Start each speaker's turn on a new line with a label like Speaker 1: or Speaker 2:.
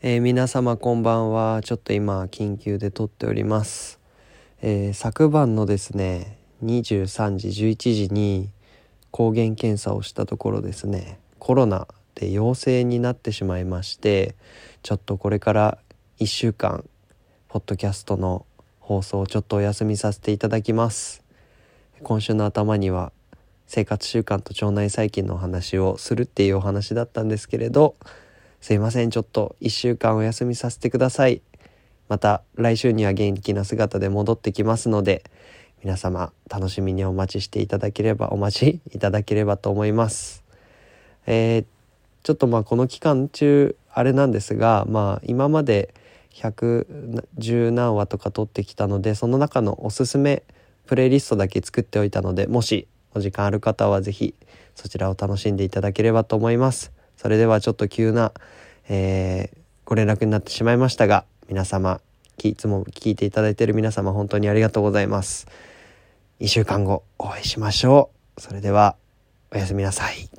Speaker 1: えー、皆様こんばんは。ちょっと今、緊急で撮っております。えー、昨晩のですね、23時、11時に抗原検査をしたところですね、コロナで陽性になってしまいまして、ちょっとこれから1週間、ポッドキャストの放送をちょっとお休みさせていただきます。今週の頭には、生活習慣と腸内細菌のお話をするっていうお話だったんですけれど、すいません、ちょっと一週間お休みさせてください。また来週には元気な姿で戻ってきますので、皆様楽しみにお待ちしていただければ、お待ちいただければと思います。えー、ちょっとまあこの期間中、あれなんですが、まあ今まで110何話とか撮ってきたので、その中のおすすめプレイリストだけ作っておいたので、もしお時間ある方は是非そちらを楽しんでいただければと思います。それではちょっと急な、えー、ご連絡になってしまいましたが、皆様、いつも聞いていただいている皆様本当にありがとうございます。一週間後お会いしましょう。それでは、おやすみなさい。